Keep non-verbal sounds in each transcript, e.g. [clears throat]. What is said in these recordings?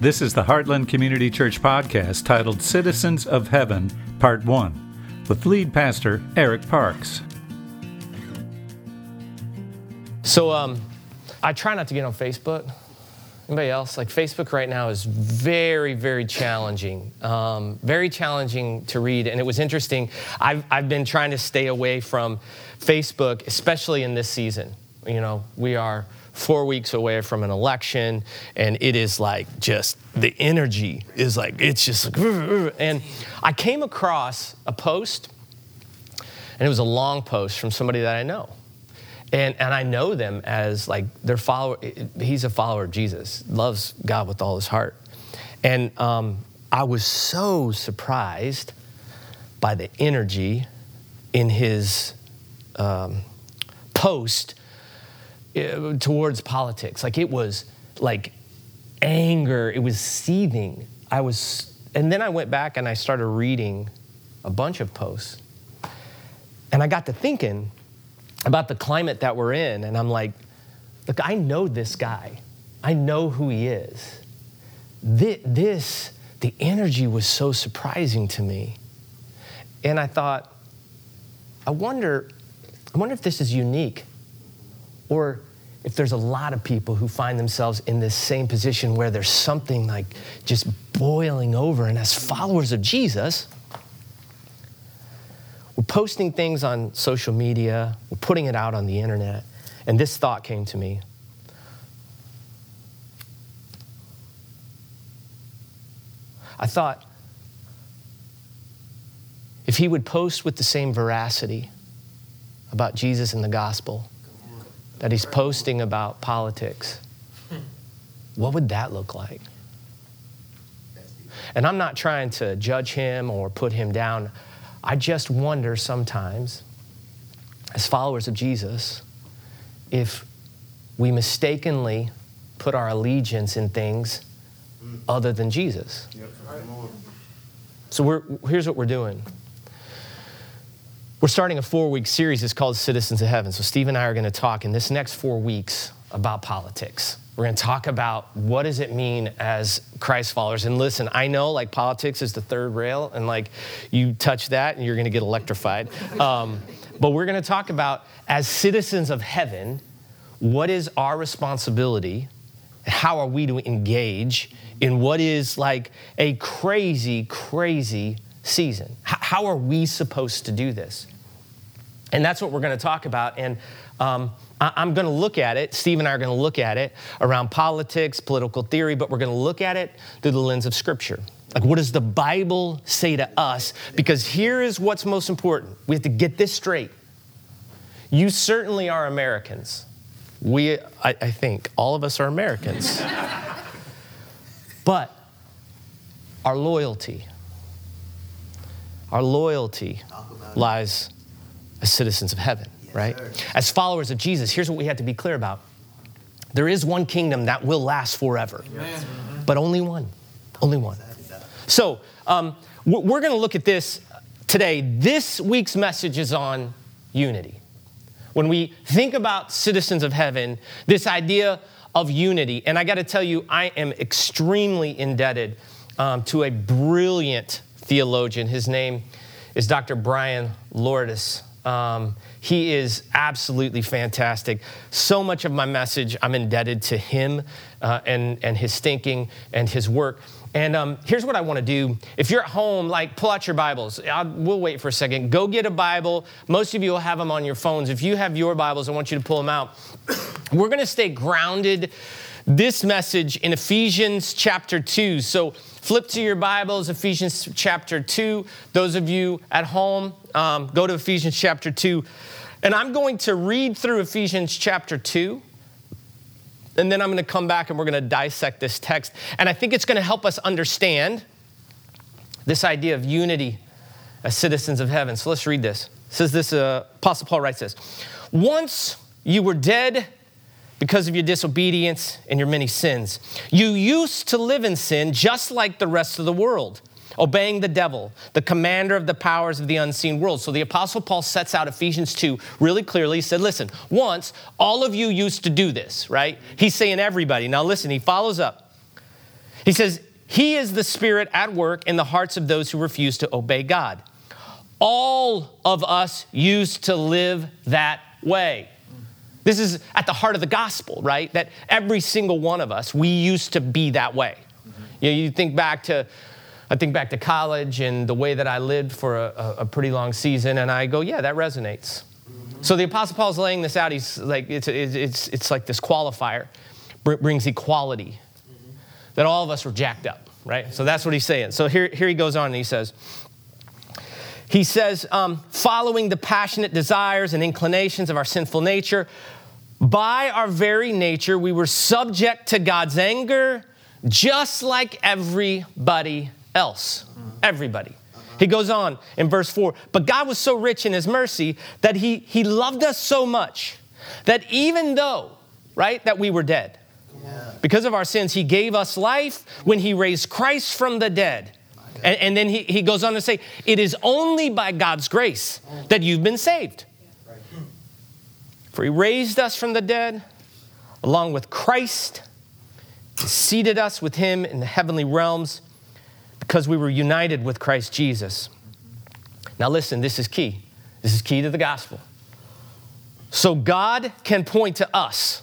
This is the Heartland Community Church podcast titled Citizens of Heaven, Part 1, with lead pastor Eric Parks. So, um, I try not to get on Facebook. Anybody else? Like, Facebook right now is very, very challenging. Um, very challenging to read. And it was interesting. I've, I've been trying to stay away from Facebook, especially in this season. You know, we are four weeks away from an election, and it is like just the energy is like, it's just like, and I came across a post, and it was a long post from somebody that I know. And, and I know them as like their follower. He's a follower of Jesus, loves God with all his heart. And um, I was so surprised by the energy in his um, post uh, towards politics. Like it was like anger, it was seething. I was, and then I went back and I started reading a bunch of posts. And I got to thinking about the climate that we're in. And I'm like, look, I know this guy, I know who he is. This, the energy was so surprising to me. And I thought, I wonder, I wonder if this is unique or if there's a lot of people who find themselves in this same position where there's something like just boiling over, and as followers of Jesus, we're posting things on social media, we're putting it out on the internet, and this thought came to me. I thought, if he would post with the same veracity about Jesus and the gospel, that he's posting about politics, what would that look like? And I'm not trying to judge him or put him down. I just wonder sometimes, as followers of Jesus, if we mistakenly put our allegiance in things other than Jesus. So here's what we're doing. We're starting a four week series. It's called Citizens of Heaven. So, Steve and I are going to talk in this next four weeks about politics. We're going to talk about what does it mean as Christ followers. And listen, I know like politics is the third rail, and like you touch that and you're going to get electrified. [laughs] Um, but we're going to talk about as citizens of heaven, what is our responsibility? How are we to engage in what is like a crazy, crazy season? How are we supposed to do this? And that's what we're going to talk about. And um, I- I'm going to look at it, Steve and I are going to look at it around politics, political theory, but we're going to look at it through the lens of Scripture. Like, what does the Bible say to us? Because here is what's most important. We have to get this straight. You certainly are Americans. We, I, I think, all of us are Americans. but our loyalty, our loyalty lies as citizens of heaven, yes, right? Sir. As followers of Jesus, here's what we have to be clear about there is one kingdom that will last forever, Amen. but only one. Only one. So, um, we're going to look at this today. This week's message is on unity. When we think about citizens of heaven, this idea of unity, and I got to tell you, I am extremely indebted um, to a brilliant theologian. His name is Dr. Bryan Loritts. Um, he is absolutely fantastic. So much of my message I'm indebted to him uh, and, and his thinking and his work. And um, here's what I want to do. If you're at home, like pull out your Bibles. I'll, we'll wait for a second. Go get a Bible. Most of you will have them on your phones. If you have your Bibles, I want you to pull them out. [clears throat] We're going to stay grounded this message in Ephesians chapter 2. So flip to your Bibles, Ephesians chapter 2. Those of you at home, um, go to Ephesians chapter 2. And I'm going to read through Ephesians chapter 2. And then I'm going to come back and we're going to dissect this text. And I think it's going to help us understand this idea of unity as citizens of heaven. So let's read this. It says this, uh, Apostle Paul writes this Once you were dead because of your disobedience and your many sins. You used to live in sin just like the rest of the world, obeying the devil, the commander of the powers of the unseen world. So the Apostle Paul sets out Ephesians 2 really clearly. He said, Listen, once all of you used to do this, right? He's saying everybody. Now listen, he follows up. He says, He is the Spirit at work in the hearts of those who refuse to obey God. All of us used to live that way. This is at the heart of the gospel, right? That every single one of us, we used to be that way. You, know, you think back to, I think back to college and the way that I lived for a, a pretty long season, and I go, yeah, that resonates. So the Apostle Paul's laying this out. He's like, it's, it's, it's like this qualifier, brings equality. That all of us were jacked up, right? So that's what he's saying. So here, here he goes on and he says, he says, um, following the passionate desires and inclinations of our sinful nature, by our very nature, we were subject to God's anger, just like everybody else. Everybody. He goes on in verse 4 But God was so rich in his mercy that he, he loved us so much that even though, right, that we were dead, because of our sins, he gave us life when he raised Christ from the dead. And, and, then he, he goes on to say, It is only by God's grace that you've been saved. For he raised us from the dead along with Christ, seated us with him in the heavenly realms because we were united with Christ Jesus. Now, listen, this is key. This is key to the gospel. So, God can point to us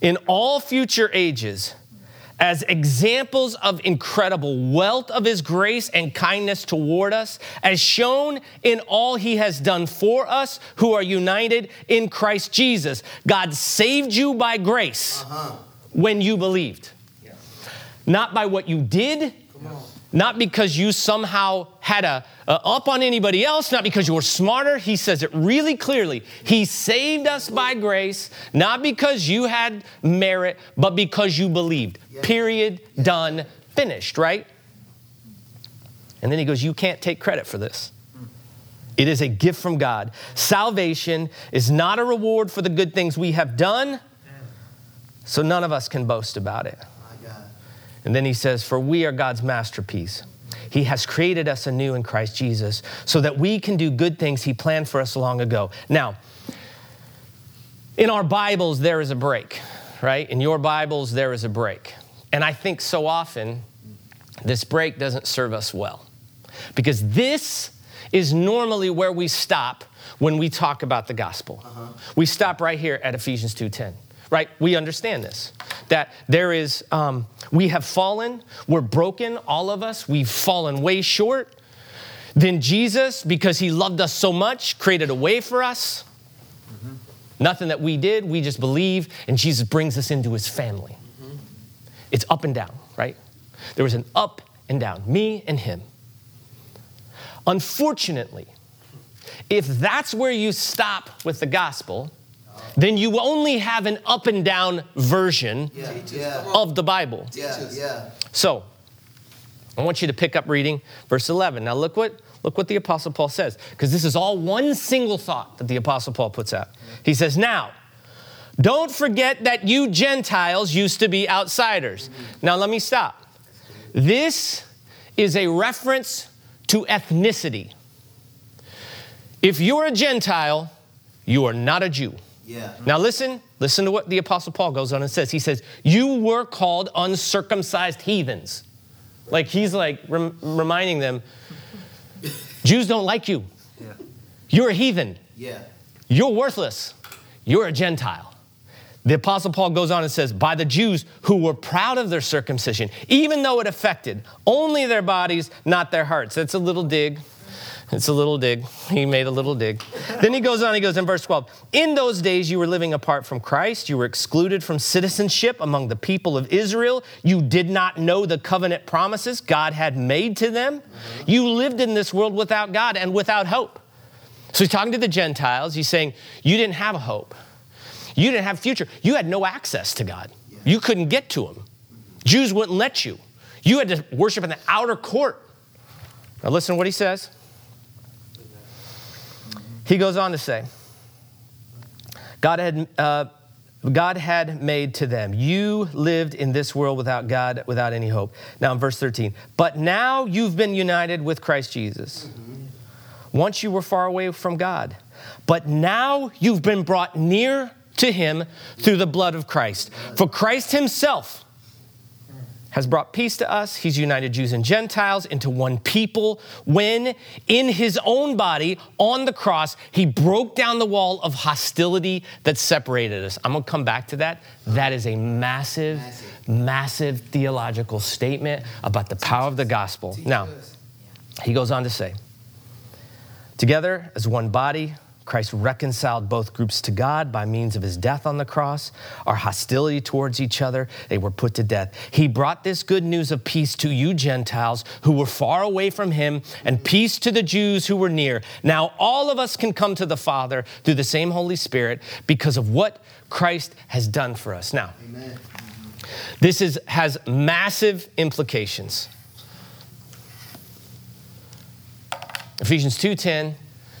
in all future ages as examples of incredible wealth of his grace and kindness toward us, as shown in all he has done for us who are united in Christ Jesus. God saved you by grace uh-huh. when you believed, yeah. not by what you did, not because you somehow had a, a, up on anybody else, not because you were smarter. He says it really clearly. He saved us by grace, not because you had merit, but because you believed. Period. Done. Finished, right? And then he goes, You can't take credit for this. Hmm. It is a gift from God. Salvation is not a reward for the good things we have done, so none of us can boast about it. And then he says, For we are God's masterpiece. He has created us anew in Christ Jesus so that we can do good things He planned for us long ago. Now, in our Bibles, there is a break, right? In your Bibles, there is a break. And I think so often this break doesn't serve us well because this is normally where we stop when we talk about the gospel. Uh-huh. We stop right here at Ephesians 2:10 right? We understand this. That there is, um, we have fallen, we're broken, all of us, we've fallen way short. Then Jesus, because he loved us so much, created a way for us. Mm-hmm. Nothing that we did, we just believe, and Jesus brings us into his family. Mm-hmm. It's up and down, right? There was an up and down, me and him. Unfortunately, if that's where you stop with the gospel, then you only have an up and down version yeah. Yeah. of the Bible. Yeah. So, I want you to pick up reading verse 11. Now look what look what the apostle Paul says because this is all one single thought that the apostle Paul puts out. He says, "Now, don't forget that you Gentiles used to be outsiders." Now let me stop. This is a reference to ethnicity. If you're a Gentile, you are not a Jew. Yeah. Now listen, listen to what the Apostle Paul goes on and says. He says, You were called uncircumcised heathens. Like he's like rem- reminding them, Jews don't like you. Yeah. You're a heathen. Yeah. You're worthless. You're a Gentile. The Apostle Paul goes on and says, By the Jews who were proud of their circumcision, even though it affected only their bodies, not their hearts. That's a little dig. It's a little dig. He made a little dig. then he goes on, he goes in verse 12 In those days, you were living apart from Christ. You were excluded from citizenship among the people of Israel. You did not know the covenant promises God had made to them. You lived in this world without God and without hope. So he's talking to the Gentiles. He's saying, You didn't have a hope. You didn't have future. You had no access to God. You couldn't get to him. Jews wouldn't let you. You had to worship in the outer court. Now, listen to what he says. He goes on to say, God had, uh, God had made to them. You lived in this world without God, without any hope. Now, in verse 13, but now you've been united with Christ Jesus. Once you were far away from God, but now you've been brought near to Him through the blood of Christ. For Christ Himself has brought peace to us. He's united Jews and Gentiles into one people when, in his own body on the cross, he broke down the wall of hostility that separated us. I'm to come back to that. That is a massive, massive, massive theological statement about the power of the gospel. Now, he goes on to say, Together as one body, Christ reconciled both groups to God by means of his death on the cross. Our hostility towards each other, they were put to death. He brought this good news of peace to you Gentiles who were far away from him, and peace to the Jews who were near. Now all of us can come to the Father through the same Holy Spirit because of what Christ has done for us. Now, Amen. this is, has massive implications. Ephesians 2:10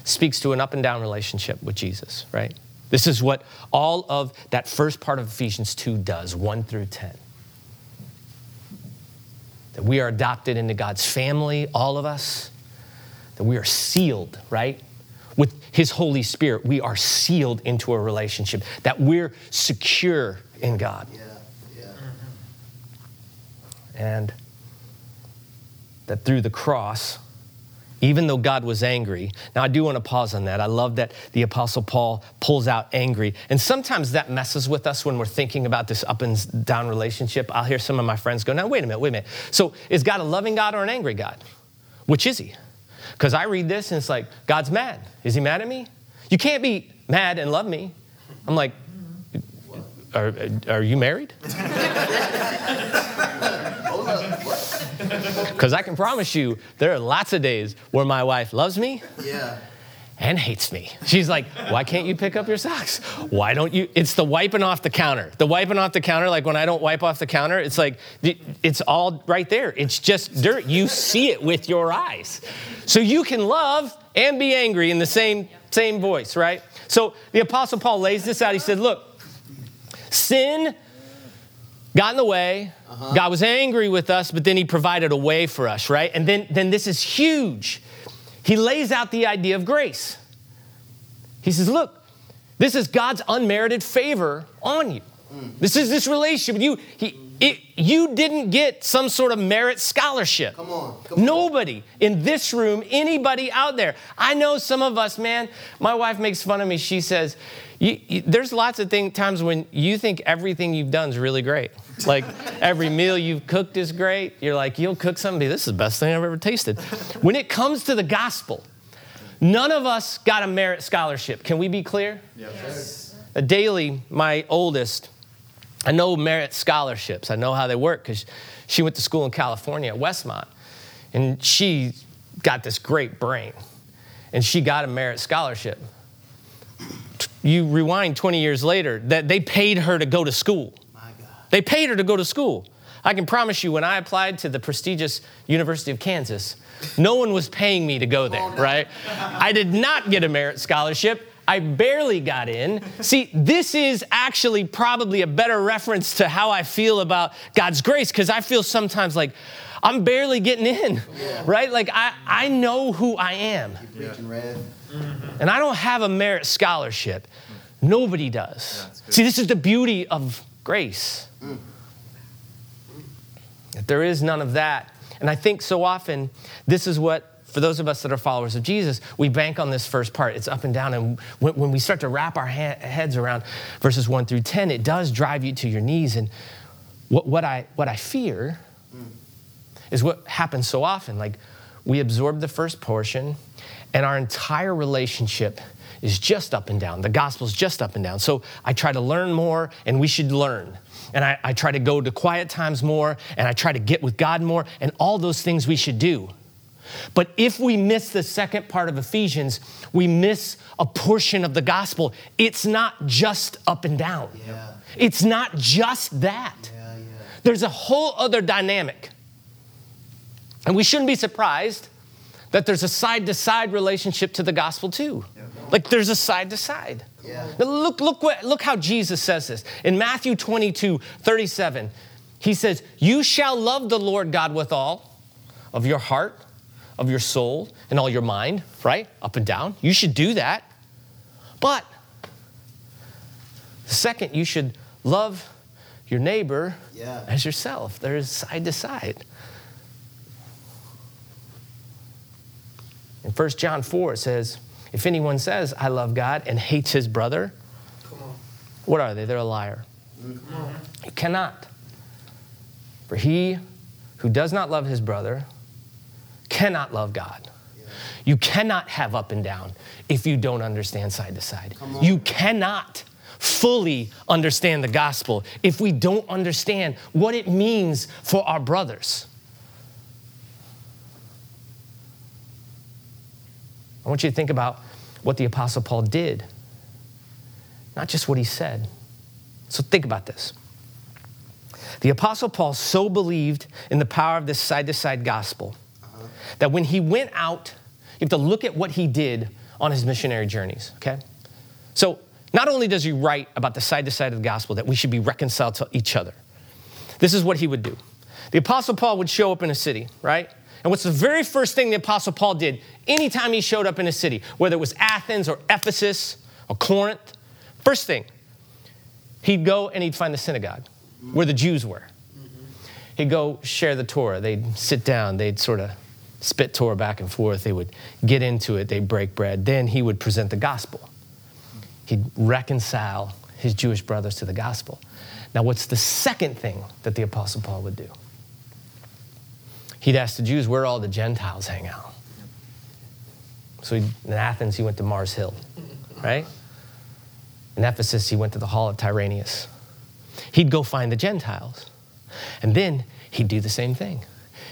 speaks to an up and down relationship with Jesus, right? This is what all of that first part of Ephesians 2 does, 1 through 10. That we are adopted into God's family, all of us. That we are sealed, right? With His Holy Spirit, we are sealed into a relationship. That we're secure in God. Yeah, yeah. And that through the cross, even though God was angry. Now, I do want to pause on that. I love that the Apostle Paul pulls out angry. And sometimes that messes with us when we're thinking about this up and down relationship. I'll hear some of my friends go, now, wait a minute, wait a minute. So, is God a loving God or an angry God? Which is he? Because I read this and it's like, God's mad. Is he mad at me? You can't be mad and love me. I'm like, are, are you married? [laughs] [laughs] Because I can promise you, there are lots of days where my wife loves me. Yeah. And hates me. She's like, why can't you pick up your socks? Why don't you? It's the wiping off the counter. The wiping off the counter, like when I don't wipe off the counter, it's like, it's all right there. It's just dirt. You see it with your eyes. So you can love and be angry in the same, same voice, right? So the Apostle Paul lays this out. He said, look, sin got in the way. Uh-huh. God was angry with us, but then he provided a way for us, right? And then, then this is huge. He lays out the idea of grace. He says, Look, this is God's unmerited favor on you. Mm. This is this relationship. You, he, it, you didn't get some sort of merit scholarship. Come on, come Nobody in this room, anybody out there. I know some of us, man. My wife makes fun of me. She says, you, you, "There's lots of thing, times when you think everything you've done is really great. Like every meal you've cooked is great. You're like, you'll cook something. This is the best thing I've ever tasted. When it comes to the gospel, none of us got a merit scholarship. Can we be clear? Yes. A daily, my oldest." I know merit scholarships. I know how they work because she went to school in California at Westmont. And she got this great brain. And she got a merit scholarship. You rewind 20 years later, that they paid her to go to school. They paid her to go to school. I can promise you, when I applied to the prestigious University of Kansas, no one was paying me to go there, oh, right? I did not get a merit scholarship. I barely got in. See, this is actually probably a better reference to how I feel about God's grace because I feel sometimes like I'm barely getting in, yeah. right? Like I, I know who I am. Yeah. And I don't have a merit scholarship. Nobody does. Yeah, See, this is the beauty of grace. Mm. There is none of that. And I think so often this is what for those of us that are followers of Jesus, we bank on this first part. It's up and down. And when, when we start to wrap our ha- heads around verses 1 through 10, it does drive you to your knees. And what, what, I, what I fear is what happens so often. Like, we absorb the first portion, and our entire relationship is just up and down. The gospel's just up and down. So I try to learn more, and we should learn. And I, I try to go to quiet times more, and I try to get with God more, and all those things we should do. But if we miss the second part of Ephesians, we miss a portion of the gospel. It's not just up and down, yeah. it's not just that. Yeah, yeah. There's a whole other dynamic. And we shouldn't be surprised that there's a side to side relationship to the gospel, too. Like there's a side to side. Look, look, what, look how Jesus says this. In Matthew 22 37, he says, You shall love the Lord God with all of your heart of your soul and all your mind, right? Up and down. You should do that. But second, you should love your neighbor Yeah. as yourself. They're side to side. In 1 John 4, it says, If anyone says, I love God and hates his brother, what are they? They're a liar. You cannot. For he who does not love his brother cannot love God. You cannot have up and down if you don't understand side to side. You cannot fully understand the gospel if we don't understand what it means for our brothers. I want you to think about what the Apostle Paul did, not just what he said. So think about this. The Apostle Paul so believed in the power of this side to side gospel that when he went out, you have to look at what he did on his missionary journeys, okay? So not only does he write about the side to side of the gospel that we should be reconciled to each other, this is what he would do. The Apostle Paul would show up in a city, right? And what's the very first thing the Apostle Paul did anytime he showed up in a city, whether it was Athens or Ephesus or Corinth? First thing, he'd go and he'd find the synagogue where the Jews were. Mm-hmm. He'd go share the Torah. They'd sit down, they'd sort of spit Torah back and forth. They would get into it, they'd break bread. Then he would present the gospel. He'd reconcile his Jewish brothers to the gospel. Now, what's the second thing that the Apostle Paul would do? He'd ask the Jews where all the Gentiles hang out. So he, in Athens, he went to Mars Hill, right? In Ephesus, he went to the Hall of Tyrannus. He'd go find the Gentiles. And then he'd do the same thing.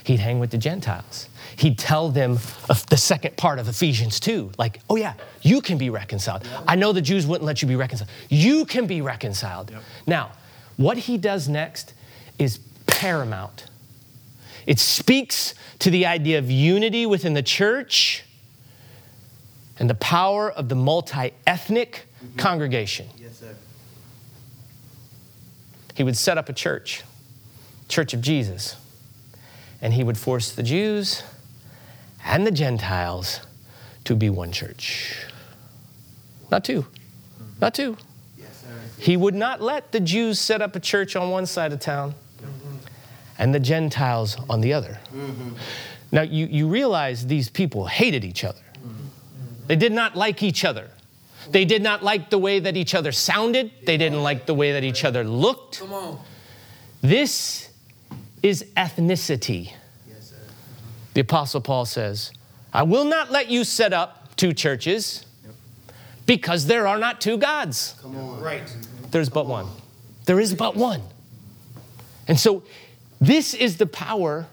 He'd hang with the Gentiles. He'd tell them the second part of Ephesians 2, like, oh yeah, you can be reconciled. I know the Jews wouldn't let you be reconciled. You can be reconciled. Now, what he does next is paramount. It speaks to the idea of unity within the church and the power of the multi ethnic mm-hmm. congregation. Yes, sir. He would set up a church, Church of Jesus, and he would force the Jews and the Gentiles to be one church. Not two, not two. Yes, sir. He would not let the Jews set up a church on one side of town and the Gentiles on the other. Now, you, you realize these people hated each other. They did not like each other. They did not like the way that each other sounded. They didn't like the way that each other looked. Come on. This is ethnicity. The Apostle Paul says, I will not let you set up two churches because there are not two gods. Come on. Right. There's but one. There is but one. And so, this is the power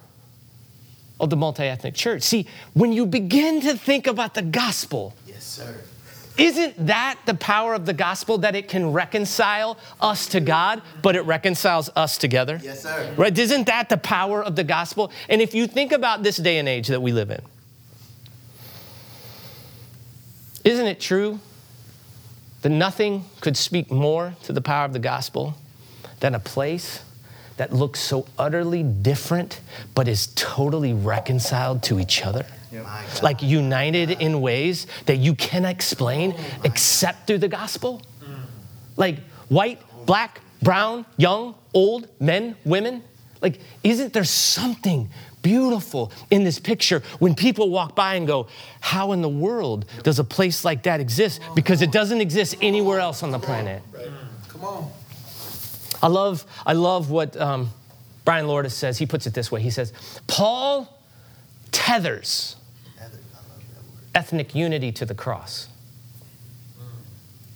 of the multi ethnic church. See, when you begin to think about the gospel, Yes, sir. Isn't that the power of the gospel that it can reconcile us to God, but it reconciles us together? Yes, sir. Right? Isn't that the power of the gospel? And if you think about this day and age that we live in, isn't it true that nothing could speak more to the power of the gospel than a place that looks so utterly different but is totally reconciled to each other? My God. Like united in ways that you cannot explain except through the gospel? Like white, black, brown, young, old, men, women? Like, isn't there something beautiful in this picture when people walk by and go, How in the world does a place like that exist? Because it doesn't exist anywhere else on the planet. Come on. I love, I love what um, Bryan Loritts says. He puts it this way He says, Paul tethers ethnic unity to the cross.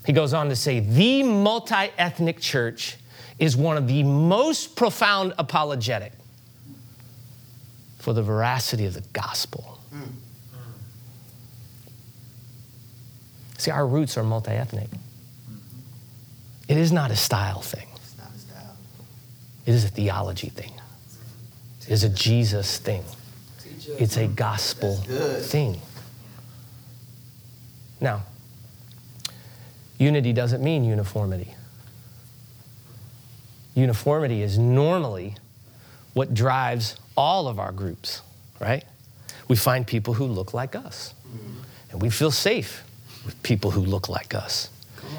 He goes on to say, the multi ethnic church is one of the most profound apologetic for the veracity of the gospel. See, our roots are multi ethnic. It is not a style thing, It's not a style. It is a theology thing, it is a Jesus thing, it's a gospel thing. Now, unity doesn't mean uniformity. Uniformity is normally what drives all of our groups, right? We find people who look like us, and we feel safe with people who look like us,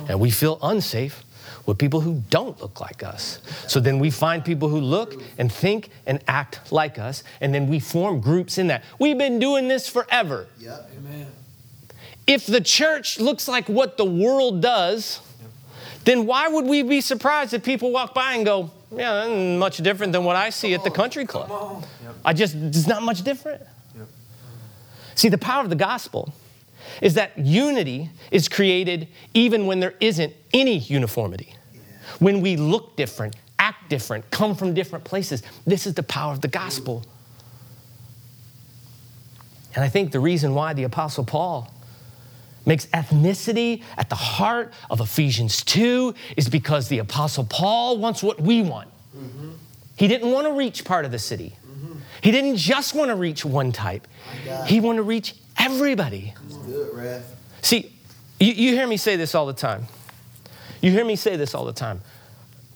and we feel unsafe with people who don't look like us. So then we find people who look and think and act like us, and then we form groups in that. We've been doing this forever. Yep. Amen. If the church looks like what the world does, then why would we be surprised if people walk by and go, yeah, that much different than what I see at the country club? Come. I just, it's not much different. See, the power of the gospel is that unity is created even when there isn't any uniformity. When we look different, act different, come from different places. This is the power of the gospel. And I think the reason why the Apostle Paul makes ethnicity at the heart of Ephesians 2 is because the Apostle Paul wants what we want. He didn't want to reach part of the city. He didn't just want to reach one type. He wanted to reach everybody. Good, See, you, you hear me say this all the time. You hear me say this all the time.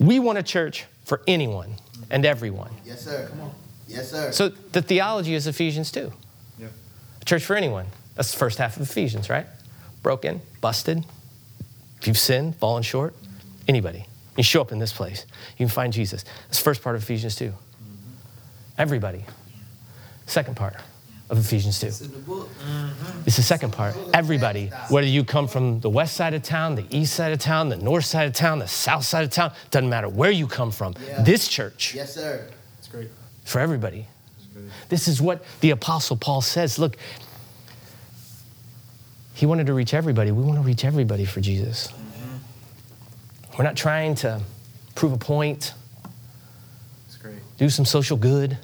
We want a church for anyone and everyone. Yes, sir. Come on. Yes, sir. So the theology is Ephesians 2. A church for anyone. That's the first half of Ephesians, right? Broken, busted. If you've sinned, fallen short, anybody. You show up in this place, you can find Jesus. That's the first part of Ephesians 2. Mm-hmm. Everybody. Second part of Ephesians 2. It's the. It's the second part. Everybody, whether you come from the west side of town, the east side of town, the north side of town, the south side of town, doesn't matter where you come from. Yeah. This church yes, sir. It's great. for everybody. This is what the Apostle Paul says. Look, he wanted to reach everybody. We want to reach everybody for Jesus. We're not trying to prove a point, do some social good.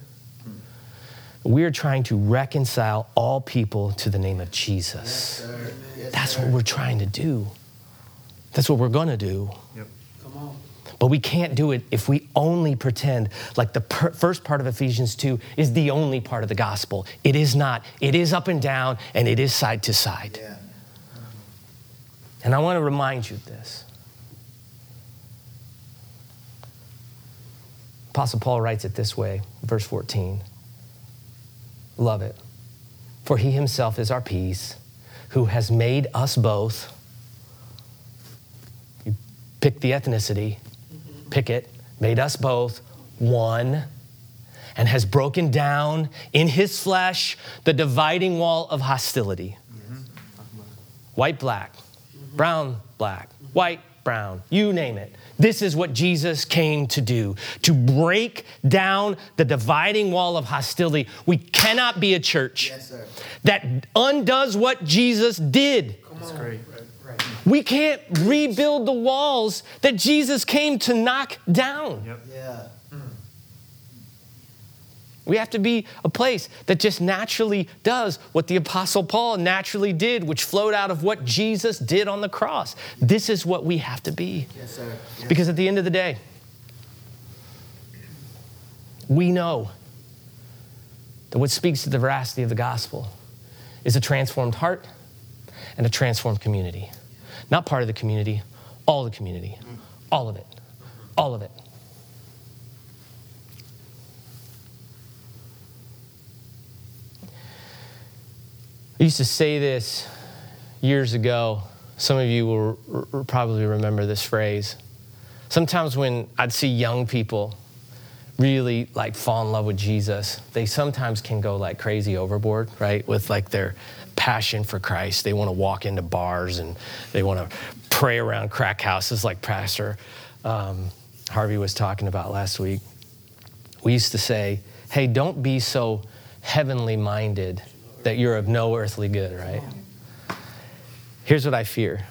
We're trying to reconcile all people to the name of Jesus. Sir. Yes, That's sir. what we're trying to do. That's what we're going to do. Yep. Come on. But we can't do it if we only pretend like the per- first part of Ephesians 2 is the only part of the gospel. It is not. It is up and down and it is side to side. Yeah. And I want to remind you of this. Apostle Paul writes it this way, verse 14. Love it. For he himself is our peace, who has made us both. You pick the ethnicity, mm-hmm. pick it, made us both one, and has broken down in his flesh the dividing wall of hostility. Mm-hmm. White, black, mm-hmm. brown, black, white, brown, you name it. This is what Jesus came to do to break down the dividing wall of hostility. We cannot be a church Yes, that undoes what Jesus did. We can't rebuild the walls that Jesus came to knock down. Yep. Yeah. We have to be a place that just naturally does what the Apostle Paul naturally did, which flowed out of what Jesus did on the cross. This is what we have to be. Yes, sir. Yes. Because at the end of the day, we know that what speaks to the veracity of the gospel is a transformed heart and a transformed community. Not part of the community, all the community. Mm-hmm. All of it. All of it. I used to say this years ago. Some of you will r- probably remember this phrase. Sometimes when I'd see young people really like fall in love with Jesus, they sometimes can go like crazy overboard, right? With like their passion for Christ. They want to walk into bars and they want to pray around crack houses like Pastor um, Harvey was talking about last week. We used to say, hey, don't be so heavenly minded that you're of no earthly good, right? Here's what I fear.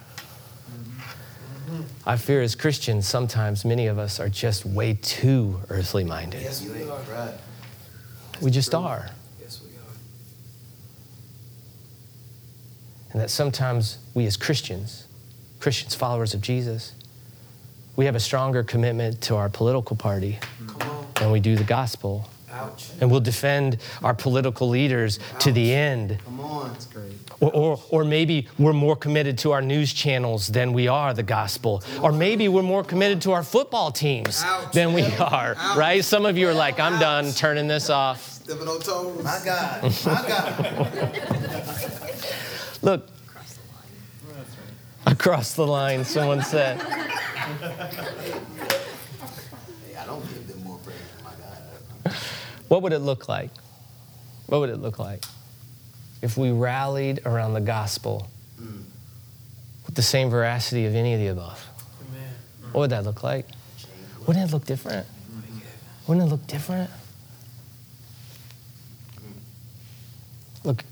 I fear as Christians, sometimes many of us are just way too earthly minded. Yes, ain't right. We just are. Yes, we are. And that sometimes we as Christians, Christians, followers of Jesus, we have a stronger commitment to our political party than we do the gospel. Ouch. And we'll defend our political leaders to the end. Come on. That's great. Or, or, or maybe we're more committed to our news channels than we are the gospel. Or maybe we're more committed to our football teams Ouch. than we are, Ouch. right? Some of you are like, I'm done turning this off. Stepping on toes. My God. My [laughs] God. Look, across the line, someone said. [laughs] What would it look like? What would it look like if we rallied around the gospel mm. with the same veracity of any of the above? Amen. What would that look like? Wouldn't it look different? Wouldn't it look different? Look,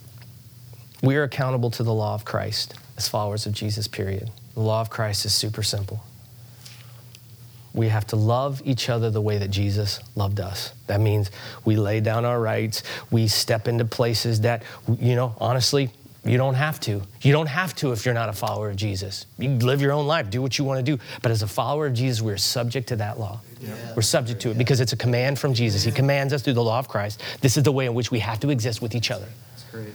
we are accountable to the law of Christ as followers of Jesus, period. The law of Christ is super simple. We have to love each other the way that Jesus loved us. That means we lay down our rights, we step into places that, you know, honestly, you don't have to. You don't have to if you're not a follower of Jesus. You live your own life, do what you want to do. But as a follower of Jesus, we're subject to that law. We're subject to it because it's a command from Jesus. He commands us through the law of Christ. This is the way in which we have to exist with each other. That's great.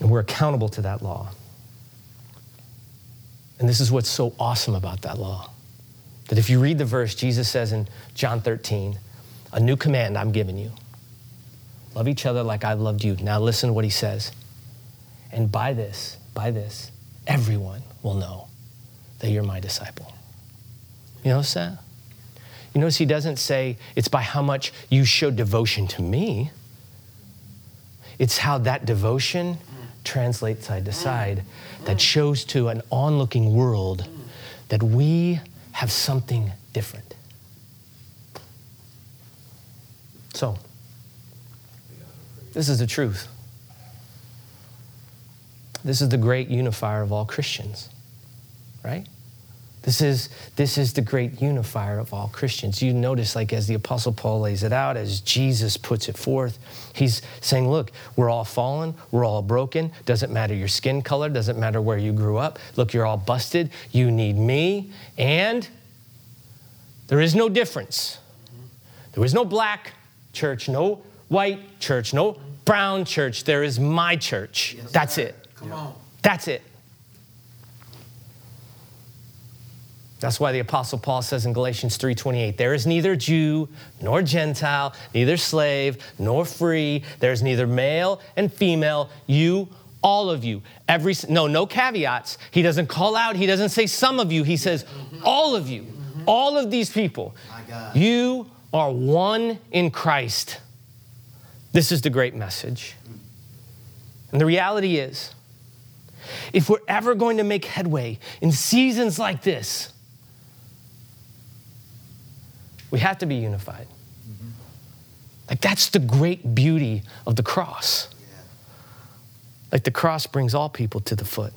And we're accountable to that law. And this is what's so awesome about that law. That if you read the verse, Jesus says in John 13, a new command I'm giving you love each other like I've loved you. Now listen to what he says. And by this, by this, everyone will know that you're my disciple. You notice that? You notice he doesn't say it's by how much you show devotion to me. It's how that devotion translates side to side that shows to an onlooking world that we have something different. So, this is the truth. This is the great unifier of all Christians, right? This is, this is the great unifier of all Christians. You notice, like, as the Apostle Paul lays it out, as Jesus puts it forth, he's saying, Look, we're all fallen, we're all broken. Doesn't matter your skin color, doesn't matter where you grew up. Look, you're all busted. You need me. And there is no difference. There is no black church, no white church, no brown church. There is my church. That's it. Come on. That's it. That's why the apostle Paul says in Galatians 3:28, there is neither Jew nor Gentile, neither slave nor free, there's neither male and female, you all of you. Every no no caveats. He doesn't call out, he doesn't say some of you, he says all of you. All of these people. You are one in Christ. This is the great message. And the reality is, if we're ever going to make headway in seasons like this, we have to be unified. Like, that's the great beauty of the cross. Like, the cross brings all people to the foot,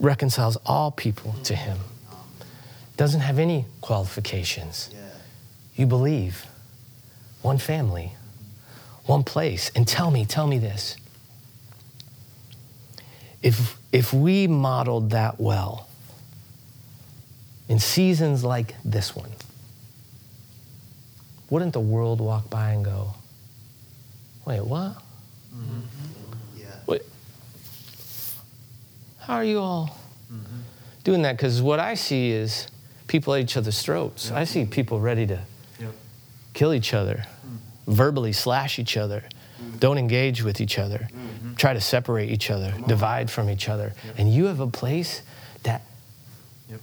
reconciles all people to Him, doesn't have any qualifications. Yeah. You believe, one family, one place. And tell me, tell me this. If, if we modeled that well in seasons like this one, wouldn't the world walk by and go, wait, what? Mm-hmm. Yeah. Wait, how are you all doing that? Because what I see is people at each other's throats. I see people ready to Yep. kill each other, verbally slash each other, don't engage with each other, try to separate each other, divide from each other. And you have a place that Yep.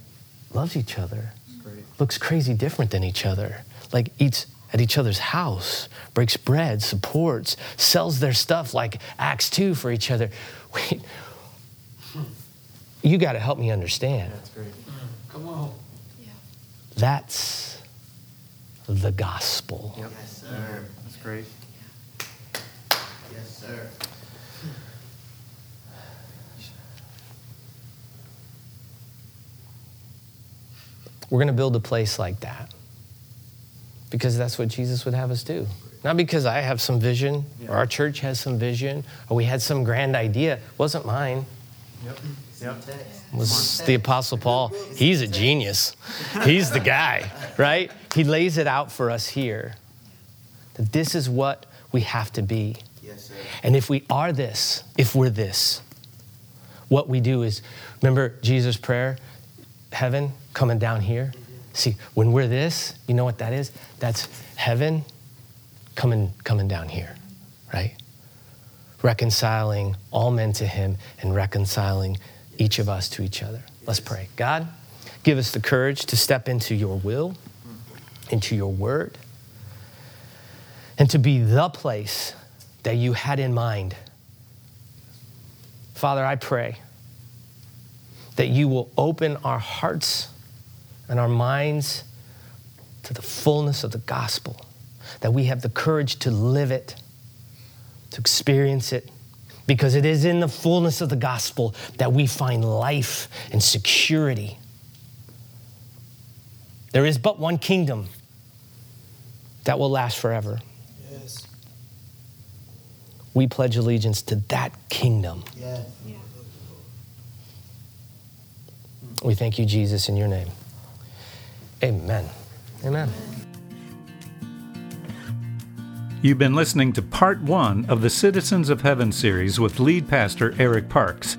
loves each other, great. looks crazy different than each other, like eats at each other's house, breaks bread, supports, sells their stuff like Acts 2 for each other. [laughs] Wait, you got to help me understand. That's great. Come on. Yeah. That's the gospel. Yep. Yes, sir. That's great. Yes, sir. We're going to build a place like that because that's what Jesus would have us do. Not because I have some vision or our church has some vision or we had some grand idea. It wasn't mine. Yep. Yep. It was the Apostle Paul. He's a genius. He's the guy, right? He lays it out for us here that this is what we have to be. Yes, sir. And if we are this, if we're this, what we do is remember Jesus' prayer, heaven coming down here? See, when we're this, you know what that is? That's heaven coming coming down here, right? Reconciling all men to him and reconciling each of us to each other. Let's pray. God, Give us the courage to step into your will, into your word, and to be the place that you had in mind. Father, I pray that you will open our hearts and our minds to the fullness of the gospel, that we have the courage to live it, to experience it, because it is in the fullness of the gospel that we find life and security. There is but one kingdom that will last forever. Yes. We pledge allegiance to that kingdom. Yes. We thank you, Jesus, in your name. Amen. Amen. You've been listening to part one of the Citizens of Heaven series with lead pastor Eric Parks.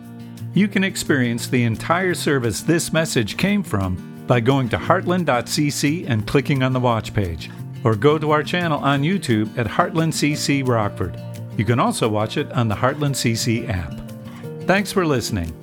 You can experience the entire service this message came from by going to heartland.cc and clicking on the watch page, or go to our channel on YouTube at Heartland CC Rockford. You can also watch it on the Heartland CC app. Thanks for listening.